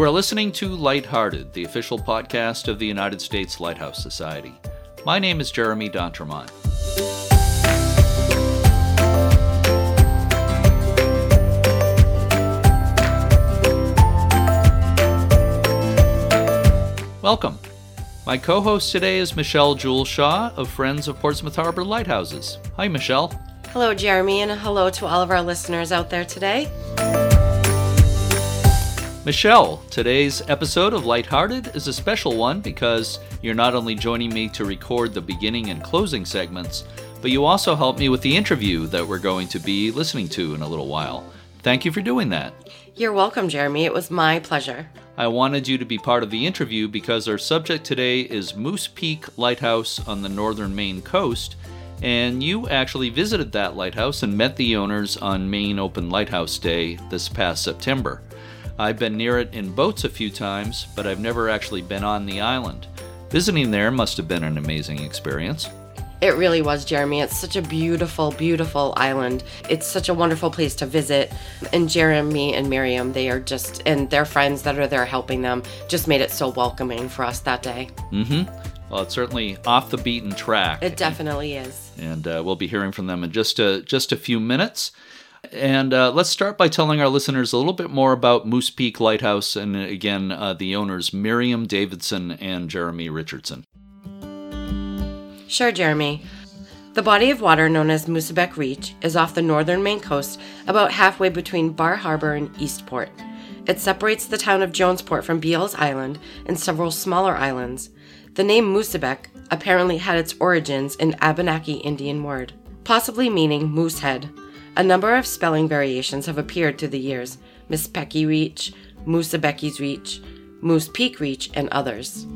You are listening to Lighthearted, the official podcast of the United States Lighthouse Society. My name is Jeremy D'Entremont. Welcome. My co host today is Michelle Jewel Shaw of Friends of Portsmouth Harbor Lighthouses. Hi, Michelle. Hello, Jeremy, and hello to all of our listeners out there today. Michelle, today's episode of Lighthearted is a special one because you're not only joining me to record the beginning and closing segments, but you also help me with the interview that we're going to be listening to in a little while. Thank you for doing that. You're welcome, Jeremy. It was my pleasure. I wanted you to be part of the interview because our subject today is Moose Peak Lighthouse on the northern Maine coast, and you actually visited that lighthouse and met the owners on Maine Open Lighthouse Day this past September. I've been near it in boats a few times, but I've never actually been on the island. Visiting there must have been an amazing experience. It really was, Jeremy. It's such a beautiful, beautiful island. It's such a wonderful place to visit. And Jeremy and Miriam, they are just, and their friends that are there helping them, just made it so welcoming for us that day. Mm hmm. Well, it's certainly off the beaten track. It definitely is. And uh, we'll be hearing from them in just a, just a few minutes. And uh, let's start by telling our listeners a little bit more about Moose Peak Lighthouse and again, uh, the owners Miriam Davidson and Jeremy Richardson. Sure, Jeremy. The body of water known as Moosabec Reach is off the northern Maine coast, about halfway between Bar Harbor and Eastport. It separates the town of Jonesport from Beals Island and several smaller islands. The name Moosabec apparently had its origins in Abenaki Indian word, possibly meaning moose head, a number of spelling variations have appeared through the years Miss Pecky Reach, Moosabecky's Reach, Moose Peak Reach, and others.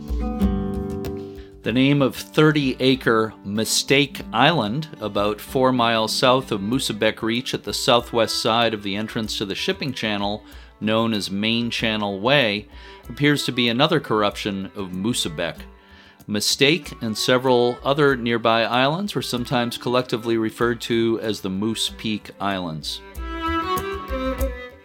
The name of 30 acre Mistake Island, about four miles south of Moosabec Reach at the southwest side of the entrance to the shipping channel known as Main Channel Way, appears to be another corruption of Moosabec. Mistake and several other nearby islands were sometimes collectively referred to as the Moose Peak Islands.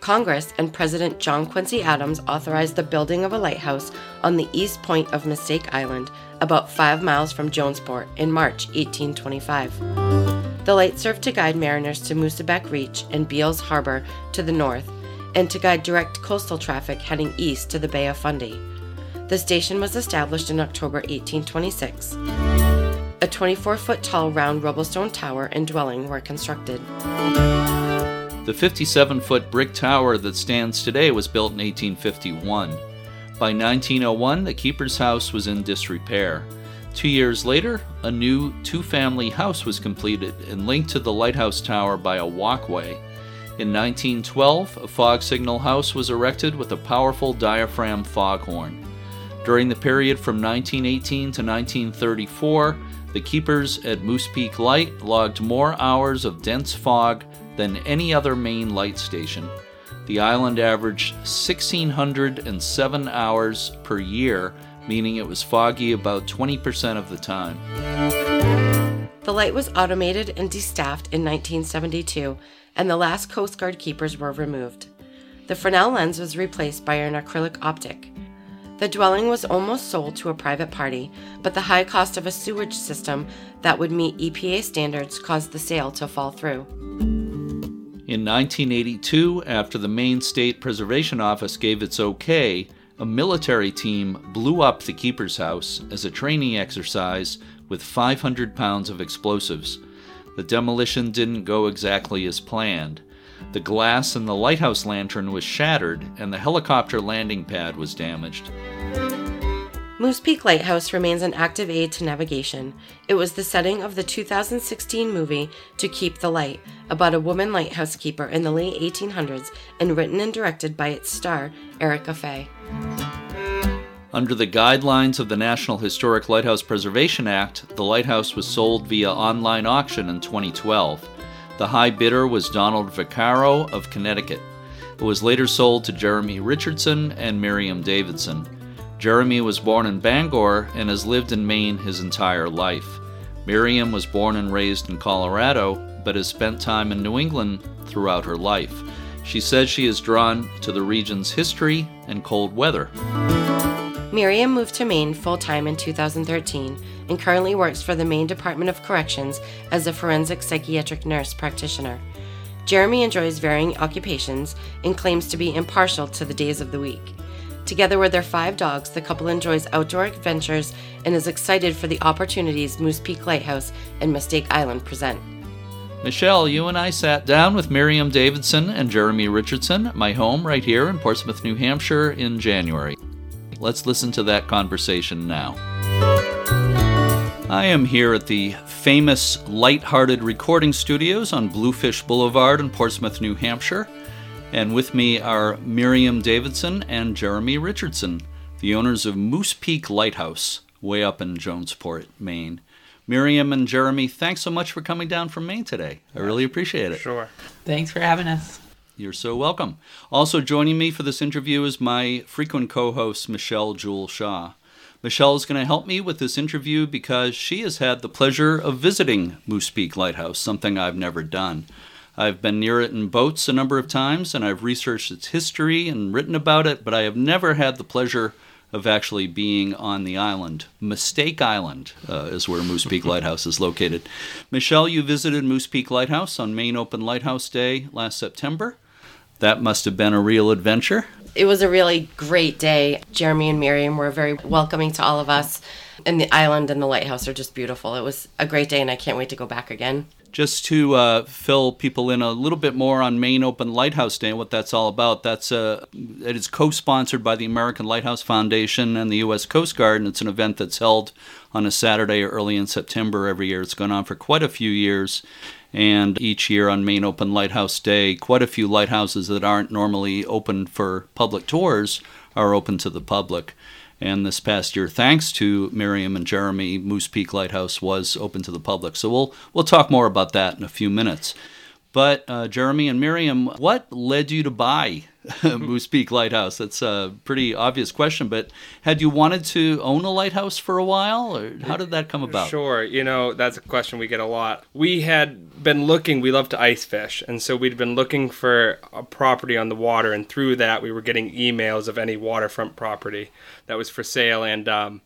Congress and President John Quincy Adams authorized the building of a lighthouse on the east point of Mistake Island, about five miles from Jonesport, in March 1825. The light served to guide mariners to Moosabec Reach and Beals Harbor to the north, and to guide direct coastal traffic heading east to the Bay of Fundy. The station was established in October 1826. A 24 foot tall round rubblestone tower and dwelling were constructed. The 57 foot brick tower that stands today was built in 1851. By 1901, the keeper's house was in disrepair. Two years later, a new two family house was completed and linked to the lighthouse tower by a walkway. In 1912, a fog signal house was erected with a powerful diaphragm foghorn. During the period from 1918 to 1934, the keepers at Moose Peak Light logged more hours of dense fog than any other Maine light station. The island averaged 1,607 hours per year, meaning it was foggy about 20% of the time. The light was automated and destaffed in 1972, and the last Coast Guard keepers were removed. The Fresnel lens was replaced by an acrylic optic. The dwelling was almost sold to a private party, but the high cost of a sewage system that would meet EPA standards caused the sale to fall through. In 1982, after the Maine State Preservation Office gave its okay, a military team blew up the keeper's house as a training exercise with 500 pounds of explosives. The demolition didn't go exactly as planned. The glass in the lighthouse lantern was shattered, and the helicopter landing pad was damaged. Moose Peak Lighthouse remains an active aid to navigation. It was the setting of the 2016 movie To Keep the Light, about a woman lighthouse keeper in the late 1800s and written and directed by its star, Erica Fae. Under the guidelines of the National Historic Lighthouse Preservation Act, the lighthouse was sold via online auction in 2012. The high bidder was Donald Vaccaro of Connecticut. It was later sold to Jeremy Richardson and Miriam Davidson. Jeremy was born in Bangor and has lived in Maine his entire life. Miriam was born and raised in Colorado, but has spent time in New England throughout her life. She says she is drawn to the region's history and cold weather. Miriam moved to Maine full time in 2013 and currently works for the Maine Department of Corrections as a forensic psychiatric nurse practitioner. Jeremy enjoys varying occupations and claims to be impartial to the days of the week. Together with their five dogs, the couple enjoys outdoor adventures and is excited for the opportunities Moose Peak Lighthouse and Mistake Island present. Michelle, you and I sat down with Miriam Davidson and Jeremy Richardson at my home right here in Portsmouth, New Hampshire in January. Let's listen to that conversation now. I am here at the famous Lighthearted Recording Studios on Bluefish Boulevard in Portsmouth, New Hampshire. And with me are Miriam Davidson and Jeremy Richardson, the owners of Moose Peak Lighthouse, way up in Jonesport, Maine. Miriam and Jeremy, thanks so much for coming down from Maine today. I really appreciate it. Sure. Thanks for having us. You're so welcome. Also joining me for this interview is my frequent co host, Michelle Jewel Shaw. Michelle is going to help me with this interview because she has had the pleasure of visiting Moose Peak Lighthouse, something I've never done. I've been near it in boats a number of times and I've researched its history and written about it, but I have never had the pleasure of actually being on the island. Mistake Island uh, is where Moose Peak Lighthouse is located. Michelle, you visited Moose Peak Lighthouse on Maine Open Lighthouse Day last September. That must have been a real adventure. It was a really great day. Jeremy and Miriam were very welcoming to all of us, and the island and the lighthouse are just beautiful. It was a great day, and I can't wait to go back again. Just to uh, fill people in a little bit more on Maine Open Lighthouse Day and what that's all about, that's uh, it is co-sponsored by the American Lighthouse Foundation and the U.S. Coast Guard, and it's an event that's held on a Saturday early in September every year. It's gone on for quite a few years, and each year on Maine Open Lighthouse Day, quite a few lighthouses that aren't normally open for public tours are open to the public. And this past year, thanks to Miriam and Jeremy, Moose Peak Lighthouse was open to the public. So we'll we'll talk more about that in a few minutes. But uh, Jeremy and Miriam, what led you to buy Moose Peak Lighthouse? That's a pretty obvious question, but had you wanted to own a lighthouse for a while, or how did that come about? Sure. You know, that's a question we get a lot. We had been looking, we love to ice fish, and so we'd been looking for a property on the water, and through that, we were getting emails of any waterfront property that was for sale. And um,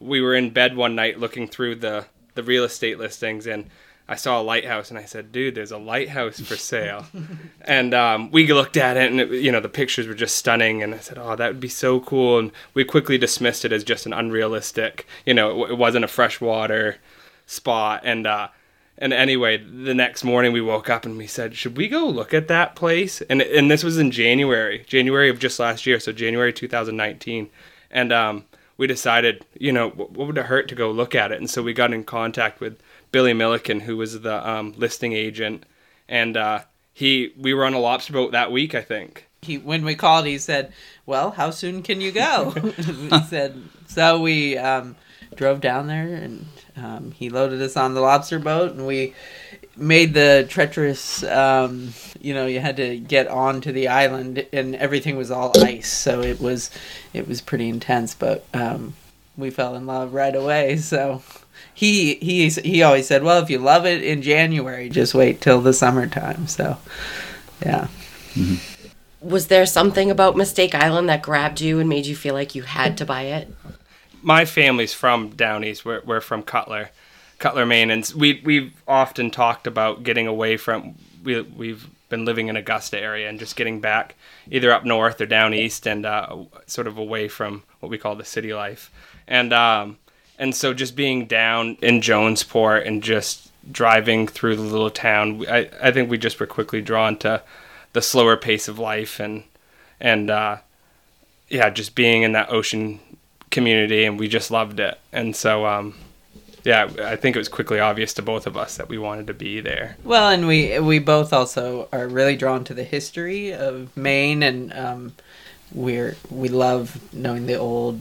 we were in bed one night looking through the, the real estate listings, and I saw a lighthouse and I said, "Dude, there's a lighthouse for sale." and um, we looked at it, and it, you know the pictures were just stunning. And I said, "Oh, that would be so cool." And we quickly dismissed it as just an unrealistic. You know, it, it wasn't a freshwater spot. And uh, and anyway, the next morning we woke up and we said, "Should we go look at that place?" And and this was in January, January of just last year, so January 2019. And um, we decided, you know, what would it hurt to go look at it? And so we got in contact with Billy Milliken, who was the um, listing agent, and uh, he we were on a lobster boat that week, I think. He when we called, he said, "Well, how soon can you go?" he said. So we um, drove down there, and um, he loaded us on the lobster boat, and we made the treacherous. Um, you know, you had to get onto the island, and everything was all ice, so it was it was pretty intense. But um, we fell in love right away. So he he he always said, "Well, if you love it in January, just wait till the summertime." So, yeah. Mm-hmm. Was there something about Mistake Island that grabbed you and made you feel like you had to buy it? My family's from down east. We're, we're from Cutler, Cutler, Maine, and we we've often talked about getting away from. We we've been living in Augusta area and just getting back either up north or down east and uh, sort of away from what we call the city life. And um, and so just being down in Jonesport and just driving through the little town, I, I think we just were quickly drawn to the slower pace of life and and uh, yeah, just being in that ocean community, and we just loved it. And so um, yeah, I think it was quickly obvious to both of us that we wanted to be there. Well, and we we both also are really drawn to the history of Maine, and um, we're we love knowing the old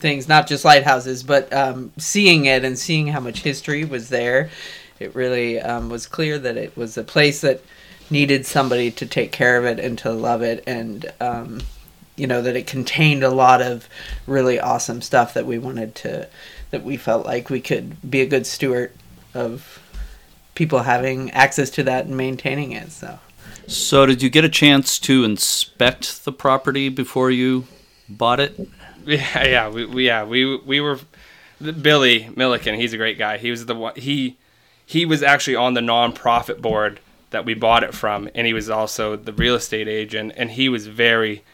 things, not just lighthouses, but um, seeing it and seeing how much history was there. It really um, was clear that it was a place that needed somebody to take care of it and to love it, and um, you know that it contained a lot of really awesome stuff that we wanted to, that we felt like we could be a good steward of people having access to that and maintaining it. So. So, did you get a chance to inspect the property before you bought it? Yeah, yeah, we, we yeah we we were Billy Milliken. He's a great guy. He was the one. He he was actually on the nonprofit board that we bought it from, and he was also the real estate agent. And he was very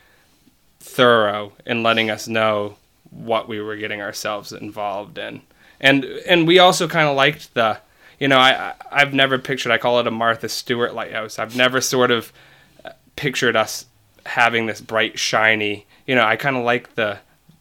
thorough in letting us know what we were getting ourselves involved in. And and we also kind of liked the, you know, I I've never pictured. I call it a Martha Stewart lighthouse. I've never sort of uh, pictured us having this bright, shiny. You know, I kind of like the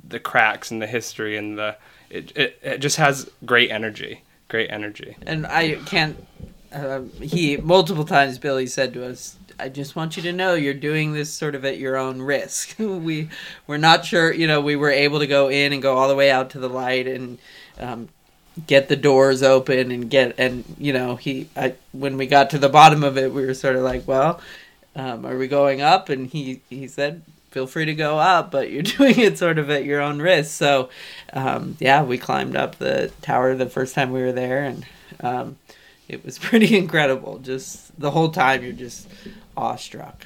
the cracks and the history and the it, it, it just has great energy great energy And I can't. Uh, he multiple times Billy said to us, "I just want you to know you're doing this sort of at your own risk." we we're not sure. You know, we were able to go in and go all the way out to the light and um, get the doors open and get and you know he I, when we got to the bottom of it, we were sort of like, "Well, um, are we going up?" And he he said. Feel free to go up, but you're doing it sort of at your own risk. So, um, yeah, we climbed up the tower the first time we were there, and um, it was pretty incredible. Just the whole time, you're just awestruck.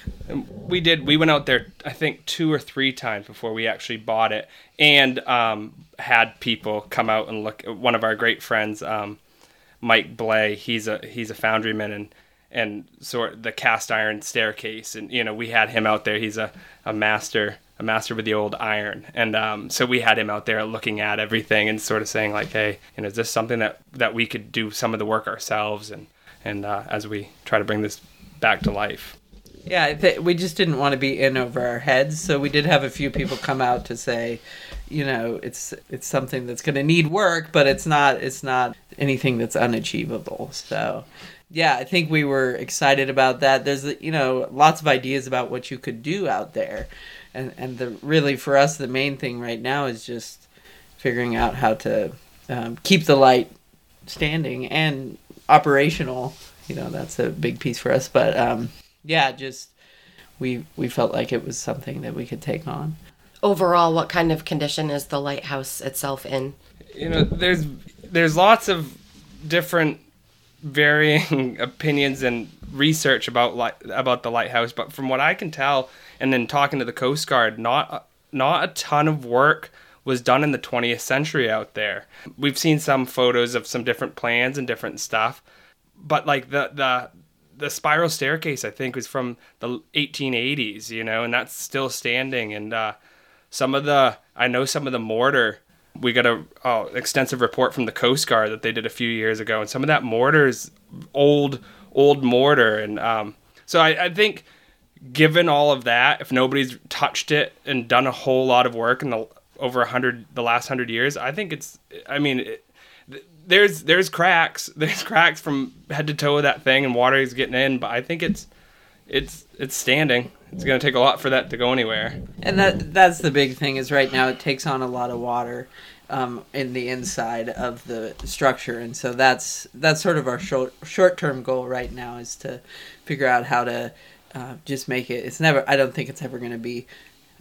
We did we went out there i think two or three times before we actually bought it and um, had people come out and look one of our great friends um, mike blay he's a he's a foundryman and and sort the cast iron staircase. And you know we had him out there. He's a, a master a master with the old iron. And um, so we had him out there looking at everything and sort of saying like hey you know is this something that that we could do some of the work ourselves and and uh, as we try to bring this back to life? Yeah, I thi- we just didn't want to be in over our heads, so we did have a few people come out to say, you know, it's it's something that's going to need work, but it's not it's not anything that's unachievable. So, yeah, I think we were excited about that. There's you know lots of ideas about what you could do out there, and and the really for us the main thing right now is just figuring out how to um, keep the light standing and operational. You know, that's a big piece for us, but um, yeah, just we we felt like it was something that we could take on. Overall, what kind of condition is the lighthouse itself in? you know there's there's lots of different varying opinions and research about light, about the lighthouse but from what I can tell and then talking to the coast guard not not a ton of work was done in the 20th century out there. We've seen some photos of some different plans and different stuff but like the the the spiral staircase I think was from the 1880s you know and that's still standing. And uh some of the I know some of the mortar we got a extensive report from the Coast Guard that they did a few years ago, and some of that mortar is old old mortar, and um, so I, I think given all of that, if nobody's touched it and done a whole lot of work in the over a hundred the last hundred years, I think it's I mean. It, there's there's cracks there's cracks from head to toe of that thing and water is getting in but i think it's it's it's standing it's going to take a lot for that to go anywhere And that that's the big thing is right now it takes on a lot of water um, in the inside of the structure, and so that's that's sort of our short short term goal right now is to figure out how to uh, just make it. It's never. I don't think it's ever going to be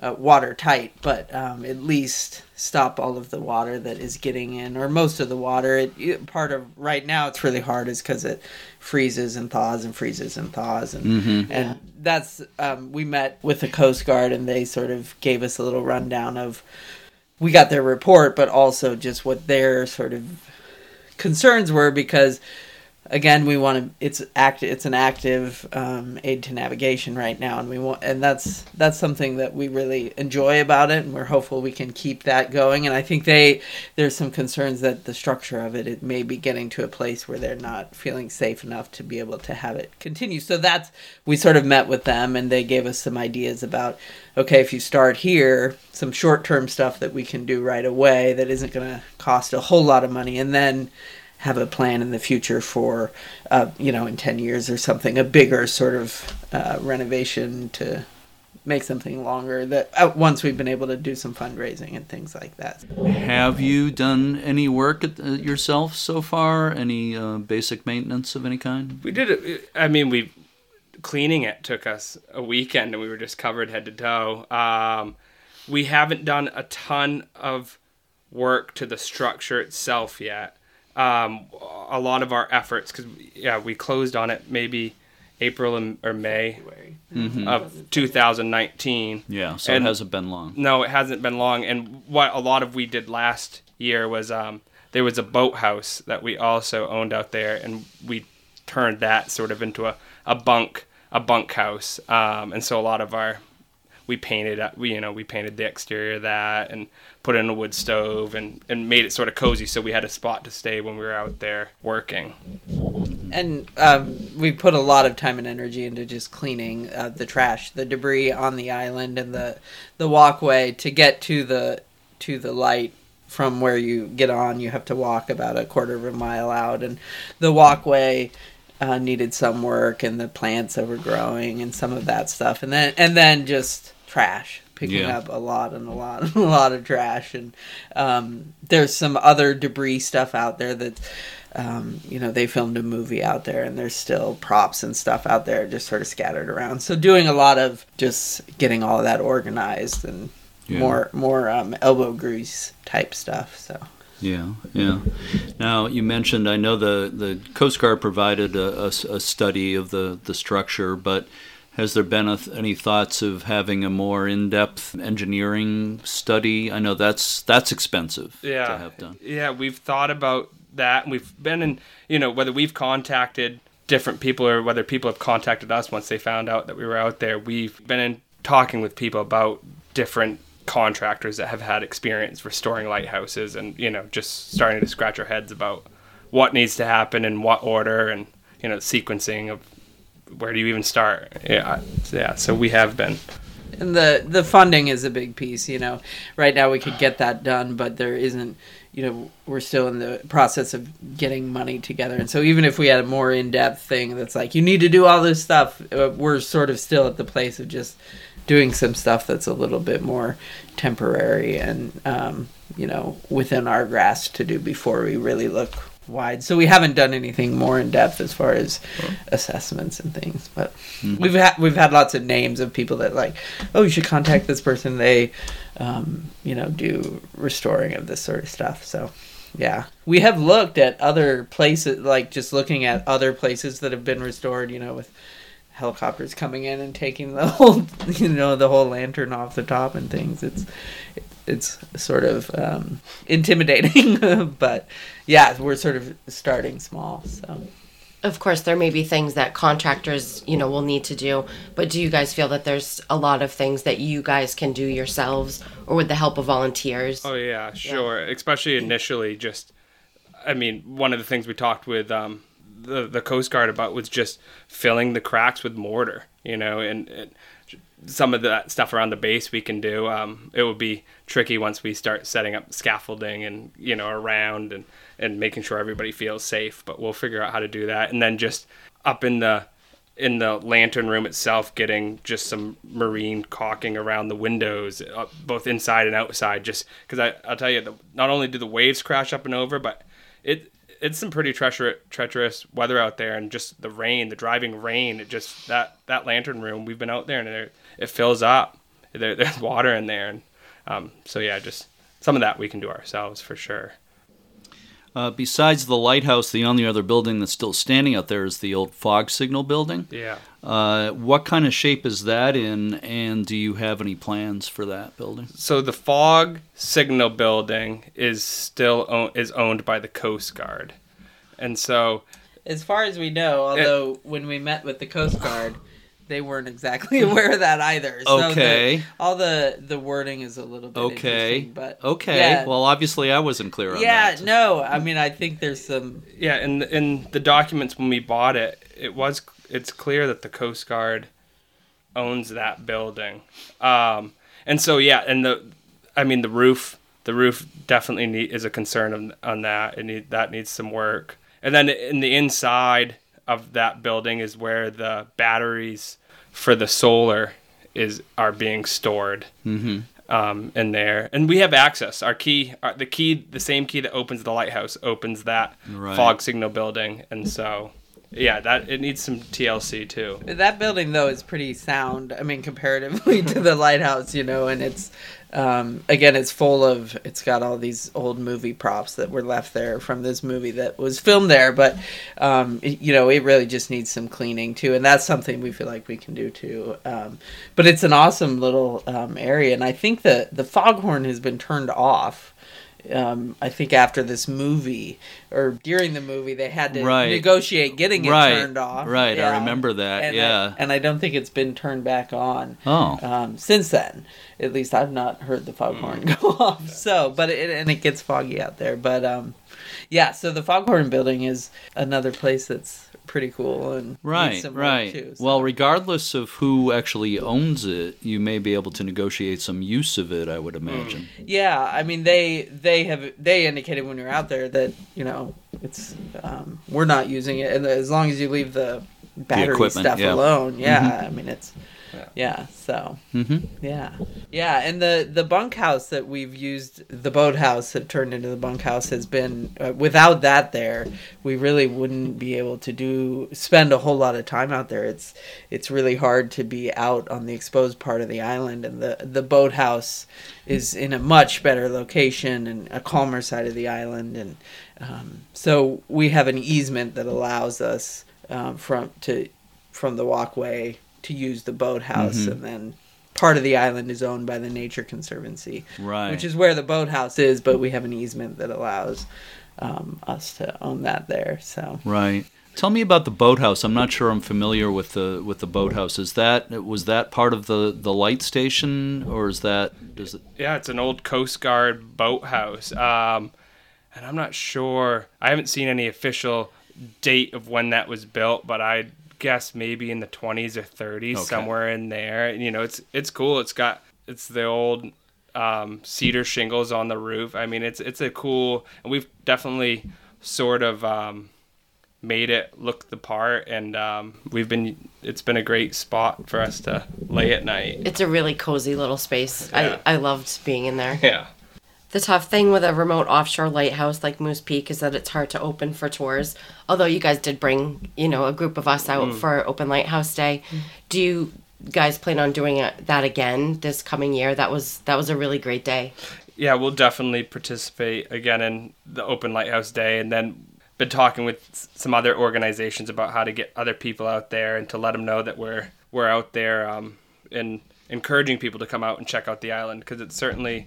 uh, watertight, but um, at least stop all of the water that is getting in, or most of the water. It, it- part of right now it's really hard is because it freezes and thaws and freezes and thaws, and mm-hmm. and that's um, we met with the Coast Guard and they sort of gave us a little rundown of we got their report, but also just what their sort of concerns were because again we want to it's act it's an active um, aid to navigation right now and we want and that's that's something that we really enjoy about it and we're hopeful we can keep that going and i think they there's some concerns that the structure of it it may be getting to a place where they're not feeling safe enough to be able to have it continue. So that's we sort of met with them and they gave us some ideas about okay if you start here some short-term stuff that we can do right away that isn't going to cost a whole lot of money and then have a plan in the future for, uh, you know, in 10 years or something, a bigger sort of uh, renovation to make something longer that uh, once we've been able to do some fundraising and things like that. Have you done any work at, uh, yourself so far? Any uh, basic maintenance of any kind? We did it. I mean, we cleaning it took us a weekend, and we were just covered head to toe. Um, we haven't done a ton of work to the structure itself yet. Um, a lot of our efforts, because yeah, we closed on it maybe April and, or May February. of 2019. Yeah, so And- it hasn't been long. No, it hasn't been long. And what a lot of we did last year was um, there was a boathouse that we also owned out there, and we turned that sort of into a, a bunk a bunk house. Um, and so a lot of our we painted uh, we you know we painted the exterior of that and put in a wood stove and, and made it sort of cozy so we had a spot to stay when we were out there working. And um, we put a lot of time and energy into just cleaning uh, the trash, the debris on the island, and the the walkway to get to the to the light. From where you get on, you have to walk about a quarter of a mile out, and the walkway uh, needed some work, and the plants that were growing, and some of that stuff, and then and then just trash picking Yeah. up a lot and a lot and a lot of trash and um, there's some other debris stuff out there that um, you know they filmed a movie out there and there's still props and stuff out there just sort of scattered around so doing a lot of just getting all of that organized and Yeah. more more um, elbow grease type stuff so Yeah, yeah. Now you mentioned I know the the Coast Guard provided a study of the the structure, but has there been a, th- any thoughts of having a more in-depth engineering study? I know that's that's expensive yeah. to have done. Yeah, we've thought about that. and We've been in, you know, whether we've contacted different people or whether people have contacted us once they found out that we were out there. We've been in talking with people about different contractors that have had experience restoring lighthouses and, you know, just starting to scratch our heads about what needs to happen in what order and, you know, sequencing of where do you even start? Yeah, yeah. So we have been. and the the funding is a big piece you know right now we could get that done but there isn't you know we're still in the process of getting money together and so even if we had a more in-depth thing that's like you need to do all this stuff uh, we're sort of still at the place of just doing some stuff that's a little bit more temporary and um, you know within our grasp to do before we really look wide. So we haven't done anything more in depth as far as assessments and things but we've had we've had lots of names of people that like oh you should contact this person. They um, you know do restoring of this sort of stuff. So yeah. We have looked at other places like just looking at other places that have been restored you know with helicopters coming in and taking the whole you know the whole lantern off the top and things it's it's sort of um, intimidating but yeah we're sort of starting small so Of course, there may be things that contractors, you know, will need to do, but do you guys feel that there's a lot of things that you guys can do yourselves or with the help of volunteers? Oh yeah, sure. Especially initially, just I mean, one of the things we talked with um, the the Coast Guard about was just filling the cracks with mortar. You know, and, and some of that stuff around the base we can do. Um, it would be tricky once we start setting up scaffolding and you know around and and making sure everybody feels safe. But we'll figure out how to do that, and then just up in the in the lantern room itself, getting just some marine caulking around the windows, uh, both inside and outside. Just because I'll tell you, the, not only do the waves crash up and over, but it it's some pretty treacherous treacherous weather out there, and just the rain, the driving rain. It just that that lantern room. We've been out there, and it, it fills up. There, there's water in there, and um, so yeah, just some of that we can do ourselves for sure. Uh, besides the lighthouse, the only other building that's still standing out there is the old fog signal building. Yeah. Uh, what kind of shape is that in, and do you have any plans for that building? So the fog signal building is still own, is owned by the Coast Guard, and so As far as we know, although when we met with the Coast Guard, they weren't exactly aware of that either. So the- Okay. all the the wording is a little bit Okay. interesting, but Okay. yeah, Well, obviously, I wasn't clear on yeah, that. Yeah, no, I mean, I think there's some. yeah, in in the documents when we bought it, it was it's clear that the Coast Guard owns that building, um, and so yeah, and the I mean the roof the roof definitely need, is a concern on, on that. It need, that needs some work, and then in the inside of that building is where the batteries for the solar is are being stored Mm-hmm. um, in there, and we have access. Our key, our, the key, the same key that opens the lighthouse opens that Right. fog signal building, and so yeah, that it needs some TLC too. That building though is pretty sound. I mean, comparatively to the lighthouse, you know, and it's um, again, it's full of. It's got all these old movie props that were left there from this movie that was filmed there, but um, it- you know, it really just needs some cleaning too, and that's something we feel like we can do too. Um, but it's an awesome little um, area, and I think that the foghorn has been turned off. Um, I think after this movie or during the movie, they had to Right. negotiate getting it Right, turned off. right, I remember that, And I- yeah. and I don't think it's been turned back on Oh. um, since then. At least I've not heard the foghorn go off. So, but it, and it gets foggy out there. But um, yeah, so the foghorn building is another place that's pretty cool and Right, right. too, so. Well, regardless of who actually owns it, you may be able to negotiate some use of it. I would imagine. Yeah, I mean they they have they indicated when you're out there that you know it's um, we're not using it, and as long as you leave the battery equipment, stuff yeah. alone, yeah. I mean it's Yeah. yeah. So hmm yeah, yeah, and the the bunkhouse that we've used, the boathouse that turned into the bunkhouse has been uh, without that there, we really wouldn't be able to do spend a whole lot of time out there. It's it's really hard to be out on the exposed part of the island, and the the boathouse is in a much better location and a calmer side of the island, and um, so we have an easement that allows us um, from to from the walkway to use the boathouse, Mhm. and then part of the island is owned by the Nature Conservancy, Right. which is where the boathouse is. But we have an easement that allows um, us to own that there. So Right. Tell me about the boathouse. I'm not sure I'm familiar with the with the boathouse. Is that was that part of the the light station, or is that does it? Yeah, it's an old Coast Guard boathouse. Um, and I'm not sure. I haven't seen any official date of when that was built, but I guess maybe in the 20s or 30s, Okay. somewhere in there. You know, it's it's cool. It's got it's the old um, cedar shingles on the roof. I mean, it's it's a cool, and we've definitely sort of um, made it look the part, and um, we've been it's been a great spot for us to lay at night. It's a really cozy little space. Yeah. I, I loved being in there. Yeah. The tough thing with a remote offshore lighthouse like Moose Peak is that it's hard to open for tours. Although you guys did bring, you know, a group of us out for Open Lighthouse Day. Do you guys plan on doing that again this coming year? That was that was a really great day. yeah, we'll definitely participate again in the Open Lighthouse Day, and then been talking with some other organizations about how to get other people out there and to let them know that we're we're out there um, and encouraging people to come out and check out the island because it's certainly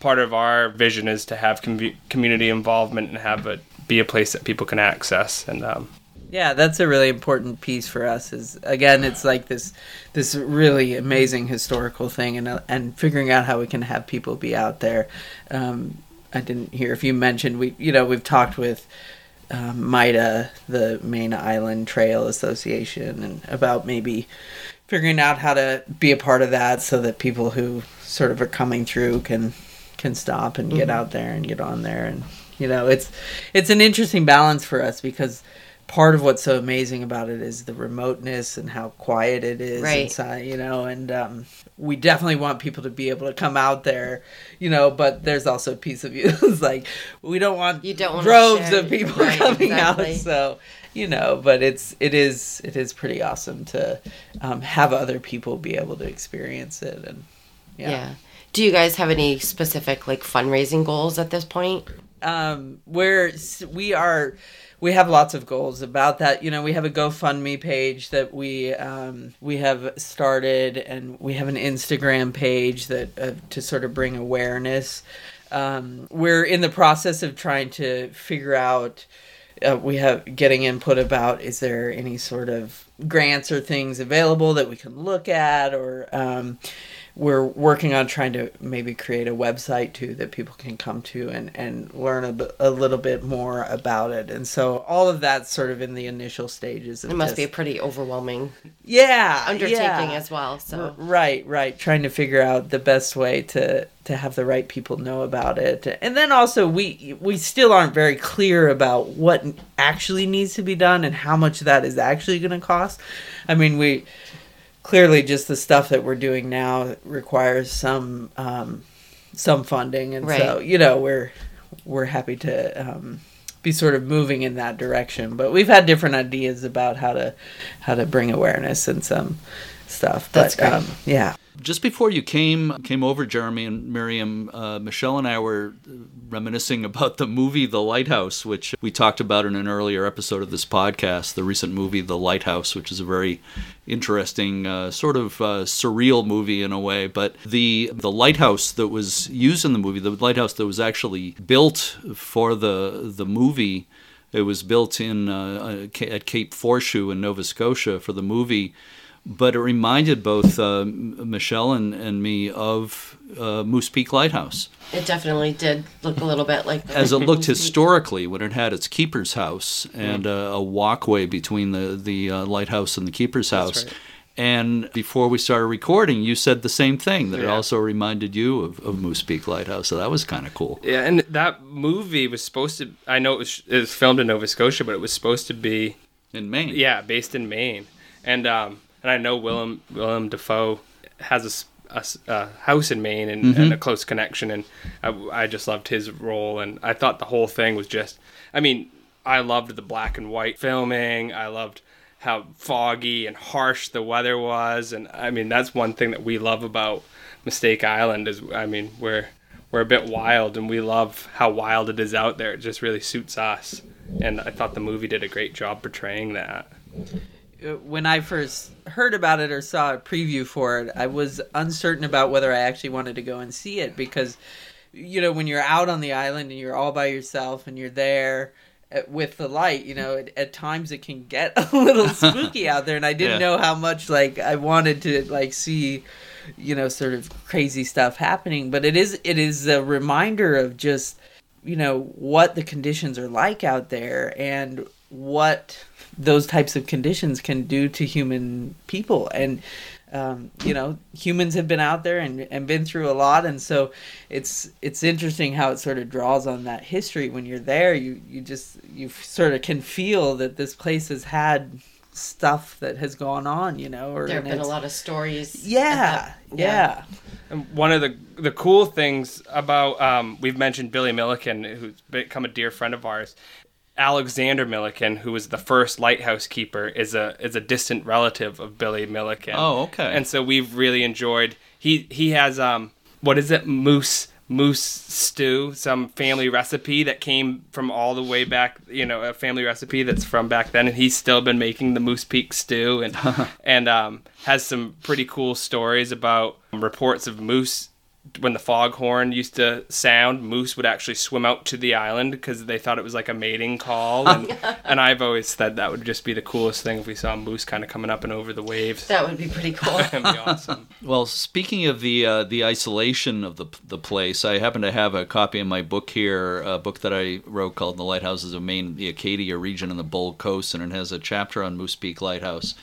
part of our vision is to have com- community involvement and have it be a place that people can access and um, Yeah, that's a really important piece for us. Is again, it's like this this really amazing historical thing, and uh, and figuring out how we can have people be out there. Um, I didn't hear if you mentioned we you know we've talked with um, the Maine Island Trail Association, and about maybe figuring out how to be a part of that so that people who sort of are coming through can can stop and get out there and get on there and you know it's it's an interesting balance for us because part of what's so amazing about it is the remoteness and how quiet it is Right. inside you know and um, we definitely want people to be able to come out there you know but there's also a piece of you it's like we don't want You don't wanna droves of people right, coming exactly. out so you know but it's it is it is pretty awesome to um, have other people be able to experience it and Yeah. yeah, Do you guys have any specific like fundraising goals at this point? um we're we are we have lots of goals about that you know we have a gofundme page that we um we have started and we have an instagram page that uh, to sort of bring awareness um we're in the process of trying to figure out uh, we have getting input about is there any sort of grants or things available that we can look at or um, we're working on trying to maybe create a website too that people can come to and, and learn a, a little bit more about it and so all of that's sort of in the initial stages of It must be a pretty overwhelming yeah undertaking yeah. as well. So Right, right. Trying to figure out the best way to to have the right people know about it, and then also we we still aren't very clear about what actually needs to be done and how much that is actually going to cost. I mean, we clearly just the stuff that we're doing now requires some um, some funding, and so you know we're we're happy to um, be sort of moving in that direction. But we've had different ideas about how to how to bring awareness and some stuff. That's great. Um, yeah. Just before you came came over, Jeremy and Miriam, uh, Michelle and I were reminiscing about the movie The Lighthouse, which we talked about in an earlier episode of this podcast. The recent movie The Lighthouse, which is a very interesting, uh, sort of uh, surreal movie in a way. But the the lighthouse that was used in the movie, the lighthouse that was actually built for the the movie, it was built in uh, at Cape Forchu in Nova Scotia for the movie but it reminded both uh, Michelle and, and me of uh, Moose Peak Lighthouse. It definitely did look a little bit like As it looked historically when it had its keeper's house and uh, a walkway between the, the uh, lighthouse and the keeper's house. right. And before we started recording, you said the same thing that it also reminded you of, of Moose Peak Lighthouse. So that was kind of cool. Yeah, and that movie was supposed to. I know it was, it was filmed in Nova Scotia, but it was supposed to be In Maine. yeah based in Maine, and um and I know Willem Willem Dafoe has a house in Maine and, mm-hmm. and a close connection, and I, I just loved his role, and I thought the whole thing was just. I mean, I loved the black and white filming. I loved how foggy and harsh the weather was, and I mean that's one thing that we love about Mistake Island is I mean we're we're a bit wild and we love how wild it is out there. It just really suits us, and I thought the movie did a great job portraying that. When I first heard about it or saw a preview for it, I was uncertain about whether I actually wanted to go and see it because, you know, when you're out on the island and you're all by yourself and you're there uh, with the light, you know, at, at times it can get a little spooky out there, and I didn't Yeah. know how much like I wanted to like see, you know, sort of crazy stuff happening. But it is it is a reminder of just you know what the conditions are like out there and what those types of conditions can do to human people and um, you know humans have been out there and, and been through a lot and so it's it's interesting how it sort of draws on that history when you're there you you just you sort of can feel that this place has had stuff that has gone on you know or there have and been a lot of stories. yeah at that- yeah And one of the the cool things about um, we've mentioned Billy Milliken, who's become a dear friend of ours. Alexander Milliken, who was the first lighthouse keeper, is a is a distant relative of Billy Milliken. Oh, okay. And so we've really enjoyed. He he has um what is it moose moose stew some family recipe that came from all the way back you know a family recipe that's from back then and he's still been making the moose peak stew and and um has some pretty cool stories about reports of moose when the foghorn used to sound, moose would actually swim out to the island because they thought it was like a mating call. And, and I've always said that would just be the coolest thing if we saw moose kind of coming up and over the waves. That would be pretty cool. That'd be awesome. Well, speaking of the uh, the isolation of the the place, I happen to have a copy in my book here, a book that I wrote called "The Lighthouses of Maine, the Acadia Region, and the Bold Coast," and it has a chapter on Moose Peak Lighthouse.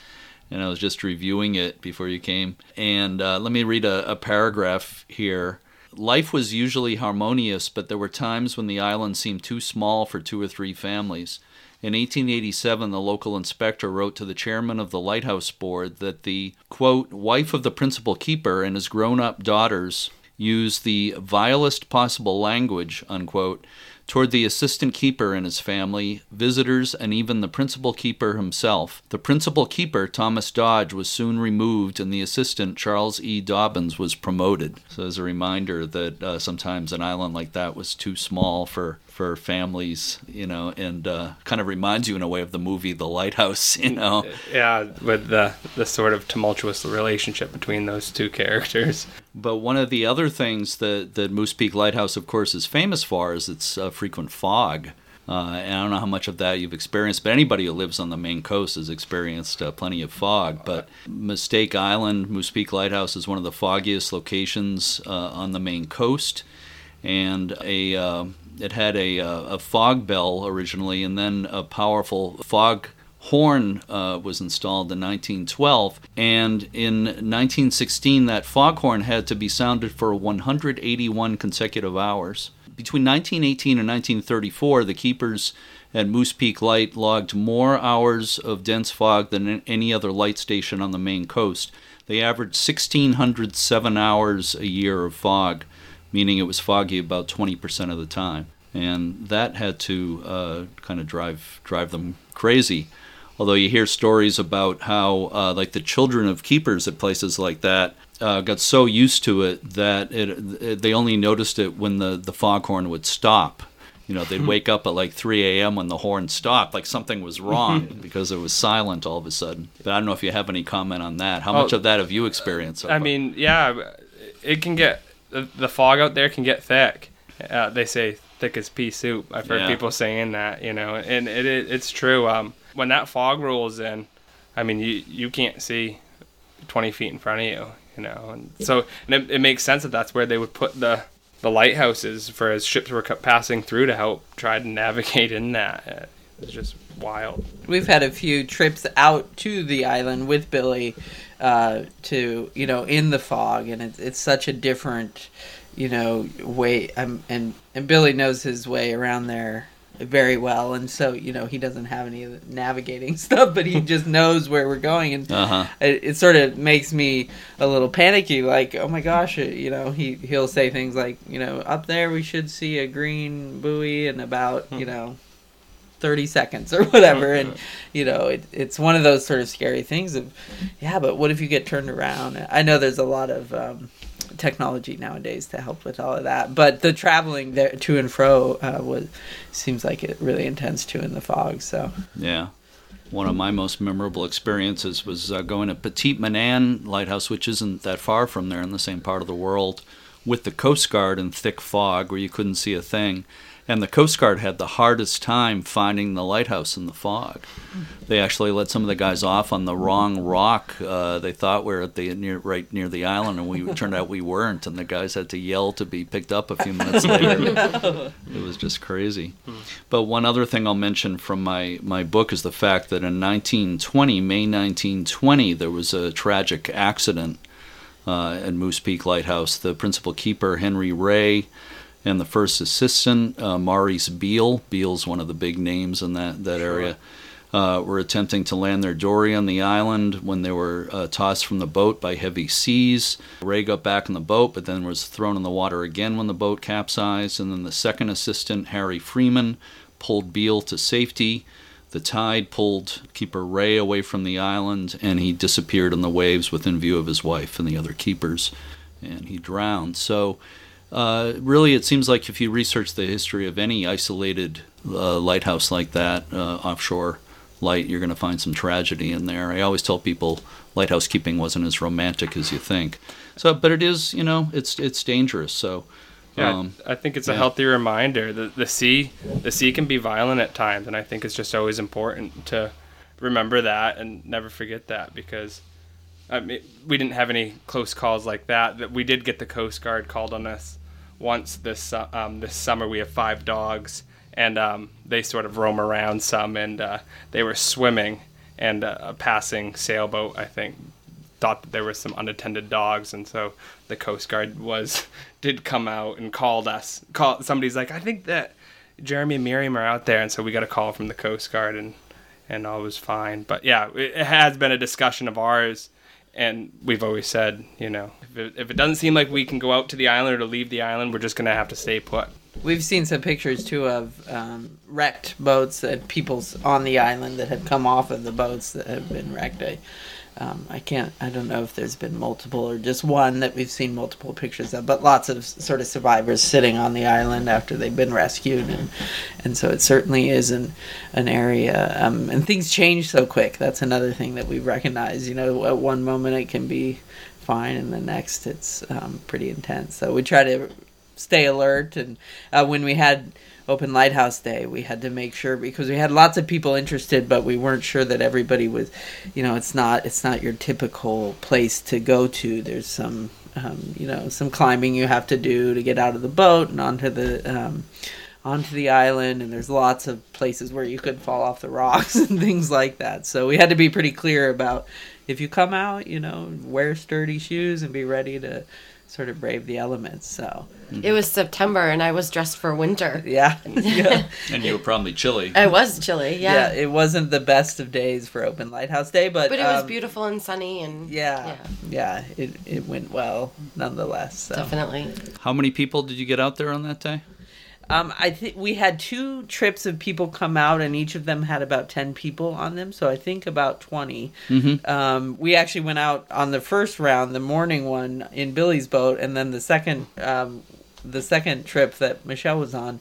And I was just reviewing it before you came. And uh, let me read a, a paragraph here. Life was usually harmonious, but there were times when the island seemed too small for two or three families. In 1887, the local inspector wrote to the chairman of the lighthouse board that the, quote, wife of the principal keeper and his grown up daughters used the vilest possible language, unquote, toward the assistant keeper and his family, visitors, and even the principal keeper himself. The principal keeper, Thomas Dodge, was soon removed, and the assistant, Charles E. Dobbins, was promoted. So, as a reminder that uh, sometimes an island like that was too small for, for families, you know, and uh, kind of reminds you in a way of the movie The Lighthouse, you know. Yeah, with the, the sort of tumultuous relationship between those two characters. But one of the other things that, that Moose Peak Lighthouse, of course, is famous for is its uh, frequent fog. Uh, and I don't know how much of that you've experienced, but anybody who lives on the Maine coast has experienced uh, plenty of fog. But Mistake Island, Moose Peak Lighthouse, is one of the foggiest locations uh, on the Maine coast, and a uh, it had a, uh, a fog bell originally, and then a powerful fog horn uh, was installed in 1912, and in 1916 that foghorn had to be sounded for 181 consecutive hours. Between 1918 and 1934, the keepers at Moose Peak Light logged more hours of dense fog than any other light station on the Maine coast. They averaged 1,607 hours a year of fog, meaning it was foggy about 20% of the time. and that had to uh, kind of drive drive them crazy. Although you hear stories about how, uh, like the children of keepers at places like that, uh, got so used to it that it, it, they only noticed it when the, the foghorn would stop. You know, they'd wake up at like 3 a.m. when the horn stopped, like something was wrong because it was silent all of a sudden. But I don't know if you have any comment on that. How much Oh, of that have you experienced? so I mean, yeah, it can get the, the fog out there can get thick. Uh, they say thick as pea soup. I've heard Yeah. people saying that, you know, and it, it it's true. Um, when that fog rolls in, I mean, you you can't see twenty feet in front of you, you know, and so and it, it makes sense that that's where they would put the the lighthouses for as ships were passing through to help try to navigate in that. Uh, It's just wild. We've had a few trips out to the island with Billy, uh, to you know in the fog, and it's it's such a different, you know, way. Um, and and Billy knows his way around there very well, and so you know he doesn't have any of the navigating stuff, but he just knows where we're going, and Uh-huh. it, it sort of makes me a little panicky. Like, oh my gosh, uh, you know, he he'll say things like, you know, up there we should see a green buoy and about you know. 30 seconds or whatever and you know it, it's one of those sort of scary things of yeah but what if you get turned around i know there's a lot of um, technology nowadays to help with all of that but the traveling there to and fro uh, was seems like it really intense too in the fog so Yeah. One of my most memorable experiences was uh, going to Petit Manan Lighthouse, which isn't that far from there in the same part of the world, with the Coast Guard in thick fog where you couldn't see a thing. And the Coast Guard had the hardest time finding the lighthouse in the fog. They actually let some of the guys off on the wrong rock. Uh, they thought we were at the near, right near the island, and we turned out we weren't. And the guys had to yell to be picked up a few minutes later. It was just crazy. But one other thing I'll mention from my, my book is the fact that in 1920, May 1920, there was a tragic accident uh, at Moose Peak Lighthouse. The principal keeper, Henry Ray, and the first assistant, uh, Maurice Beale, Beale's one of the big names in that, that area, uh, were attempting to land their dory on the island when they were uh, tossed from the boat by heavy seas. Ray got back in the boat, but then was thrown in the water again when the boat capsized. And then the second assistant, Harry Freeman, pulled Beale to safety. The tide pulled Keeper Ray away from the island, and he disappeared in the waves within view of his wife and the other keepers, and he drowned. So, uh, really, it seems like if you research the history of any isolated uh, lighthouse like that, uh, offshore light, you're going to find some tragedy in there. I always tell people lighthouse keeping wasn't as romantic as you think. So, but it is, you know, it's it's dangerous. So, Yeah, um, I think it's a healthy reminder that the sea, the sea can be violent at times, and I think it's just always important to remember that and never forget that because I mean, we didn't have any close calls like that. We did get the Coast Guard called on us once this um, this summer. We have five dogs, and um, they sort of roam around some, and uh, they were swimming, and uh, a passing sailboat, I think, thought that there were some unattended dogs, and so the Coast Guard was did come out and called us. Call somebody's like, I think that Jeremy and Miriam are out there, and so we got a call from the Coast Guard, and and all was fine. But yeah, it has been a discussion of ours, and we've always said, you know, if it, if it doesn't seem like we can go out to the island or to leave the island, we're just gonna have to stay put. We've seen some pictures too of um, wrecked boats and people's on the island that have come off of the boats that have been wrecked. I, um, I can't. I don't know if there's been multiple or just one that we've seen multiple pictures of, but lots of sort of survivors sitting on the island after they've been rescued, and and so it certainly is an an area. Um, and things change so quick. That's another thing that we recognize. You know, at one moment it can be fine, and the next it's um, pretty intense. So we try to stay alert and uh, when we had open lighthouse day we had to make sure because we had lots of people interested but we weren't sure that everybody was you know it's not it's not your typical place to go to. There's some um, you know some climbing you have to do to get out of the boat and onto the um, onto the island and there's lots of places where you could fall off the rocks and things like that. So we had to be pretty clear about if you come out you know wear sturdy shoes and be ready to sort of brave the elements so It was September and I was dressed for winter. yeah. yeah. and you were probably chilly. I was chilly, Yeah. yeah. It wasn't the best of days for Open Lighthouse Day, but but it was um, beautiful and sunny and Yeah. Yeah. It it went well nonetheless. So. definitely. How many people did you get out there on that day? Um, I think we had two trips of people come out, and each of them had about ten people on them. So I think about 20 Um, we actually went out on the first round, the morning one, in Billy's boat, and then the second, um, the second trip that Michelle was on.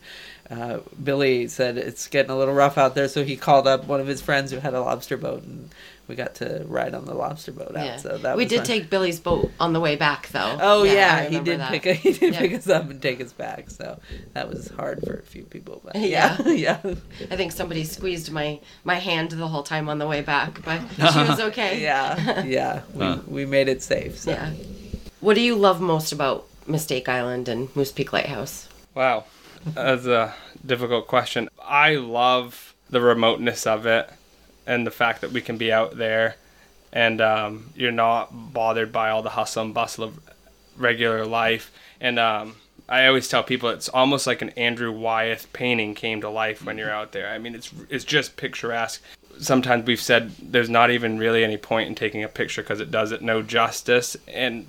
Uh, Billy said it's getting a little rough out there, so he called up one of his friends who had a lobster boat, and we got to ride on the lobster boat out. Yeah. So that we was did fun. take Billy's boat on the way back, though. Oh I yeah, he did that. pick he did Yeah. pick us up and take us back. So that was hard for a few people, but Yeah. yeah, yeah, I think somebody squeezed my my hand the whole time on the way back, but she was okay. yeah, yeah. We, Huh. we made it safe. So. Yeah. What do you love most about Mistake Island and Moose Peak Lighthouse? Wow, that's a difficult question. I love the remoteness of it and the fact that we can be out there and um, you're not bothered by all the hustle and bustle of regular life. And um, I always tell people it's almost like an Andrew Wyeth painting came to life when you're out there. I mean, it's it's just picturesque. Sometimes we've said there's not even really any point in taking a picture because it does it no justice. And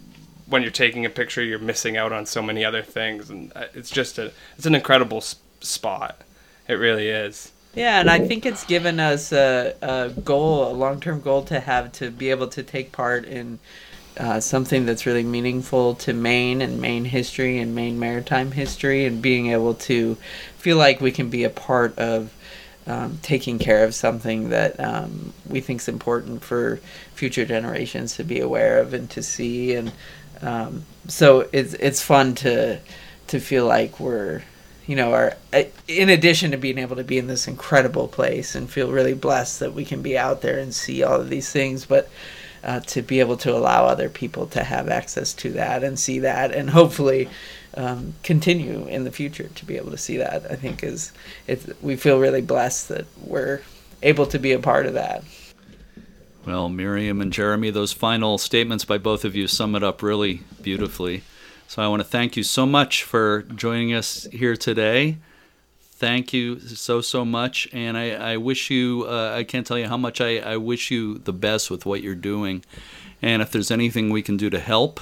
when you're taking a picture, you're missing out on so many other things, and uh, it's just a it's an incredible s- spot. It really is. Yeah, and I think it's given us a, a goal, a long term goal to have to be able to take part in uh, something that's really meaningful to Maine and Maine history and Maine maritime history, and being able to feel like we can be a part of um, taking care of something that um, we think is important for future generations to be aware of and to see. And um, so it's it's fun to to feel like we're you know, are uh, in addition to being able to be in this incredible place and feel really blessed that we can be out there and see all of these things, but uh, to be able to allow other people to have access to that and see that, and hopefully um, continue in the future to be able to see that, I think is we feel really blessed that we're able to be a part of that. Well, Miriam and Jeremy, those final statements by both of you sum it up really beautifully. So I want to thank you so much for joining us here today. Thank you so, so much. And I, I wish you, uh, I can't tell you how much I, I wish you the best with what you're doing. And if there's anything we can do to help,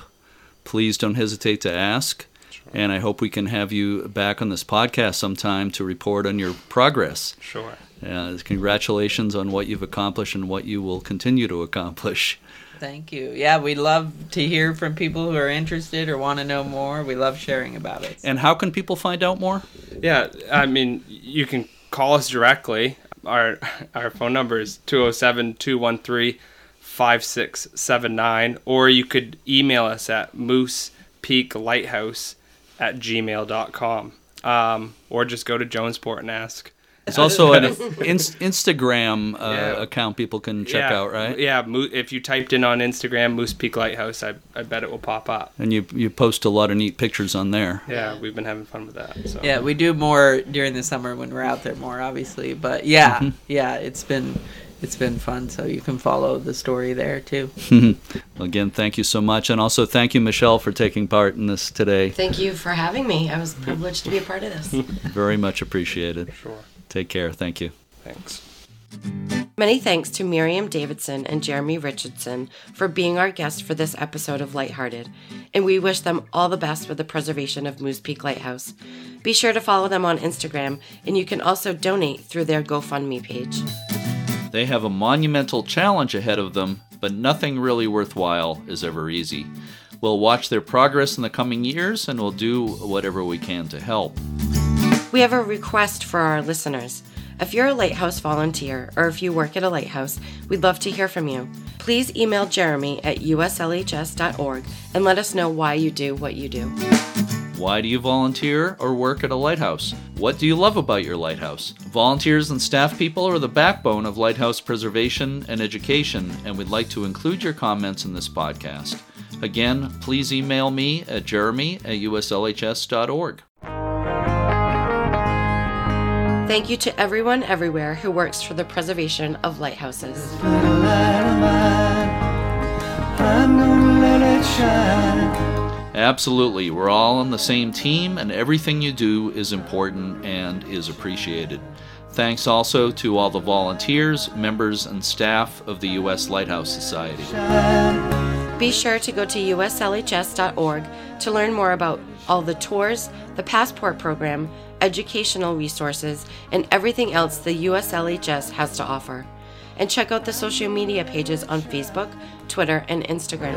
please don't hesitate to ask. And I hope we can have you back on this podcast sometime to report on your progress. Sure. Uh, congratulations on what you've accomplished and what you will continue to accomplish. Thank you. Yeah, we love to hear from people who are interested or want to know more. We love sharing about it. And how can people find out more? Yeah, I mean, you can call us directly. Our our phone number is 207-213-5679 or you could email us at moosepeaklighthouse at gmail.com um, or just go to Jonesport and ask. It's also an inst- Instagram uh, Yeah. account people can check yeah, out, right? Yeah, Mo- if you typed in on Instagram Moose Peak Lighthouse, I, I bet it will pop up. And you you post a lot of neat pictures on there. Yeah, we've been having fun with that. So. Yeah, we do more during the summer when we're out there more, obviously. But yeah, Mm-hmm. yeah, it's been it's been fun. So you can follow the story there too. Well, again, thank you so much, and also thank you, Michelle, for taking part in this today. Thank you for having me. I was privileged to be a part of this. Very much appreciated. Sure. Take care. Thank you. Thanks. Many thanks to Miriam Davidson and Jeremy Richardson for being our guests for this episode of Lighthearted, and we wish them all the best with the preservation of Moose Peak Lighthouse. Be sure to follow them on Instagram, and you can also donate through their GoFundMe page. They have a monumental challenge ahead of them, but nothing really worthwhile is ever easy. We'll watch their progress in the coming years and we'll do whatever we can to help. We have a request for our listeners. If you're a lighthouse volunteer or if you work at a lighthouse, we'd love to hear from you. Please email Jeremy at uslhs.org and let us know why you do what you do. Why do you volunteer or work at a lighthouse? What do you love about your lighthouse? Volunteers and staff people are the backbone of lighthouse preservation and education, and we'd like to include your comments in this podcast. Again, please email me at jeremy at uslhs.org. Thank you to everyone everywhere who works for the preservation of lighthouses. little light of mine. I'm gonna let it shine. Absolutely. We're all on the same team, and everything you do is important and is appreciated. Thanks also to all the volunteers, members, and staff of the U.S. Lighthouse Society. Be sure to go to uslhs.org to learn more about all the tours, the passport program, educational resources, and everything else the USLHS has to offer. And check out the social media pages on Facebook, Twitter, and Instagram.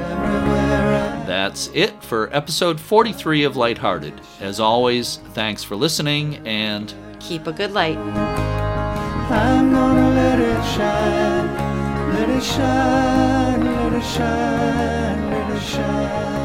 That's it for episode 43 of Lighthearted. As always, thanks for listening and Keep a good light. I'm gonna let it shine, let it shine, let it shine, let it shine.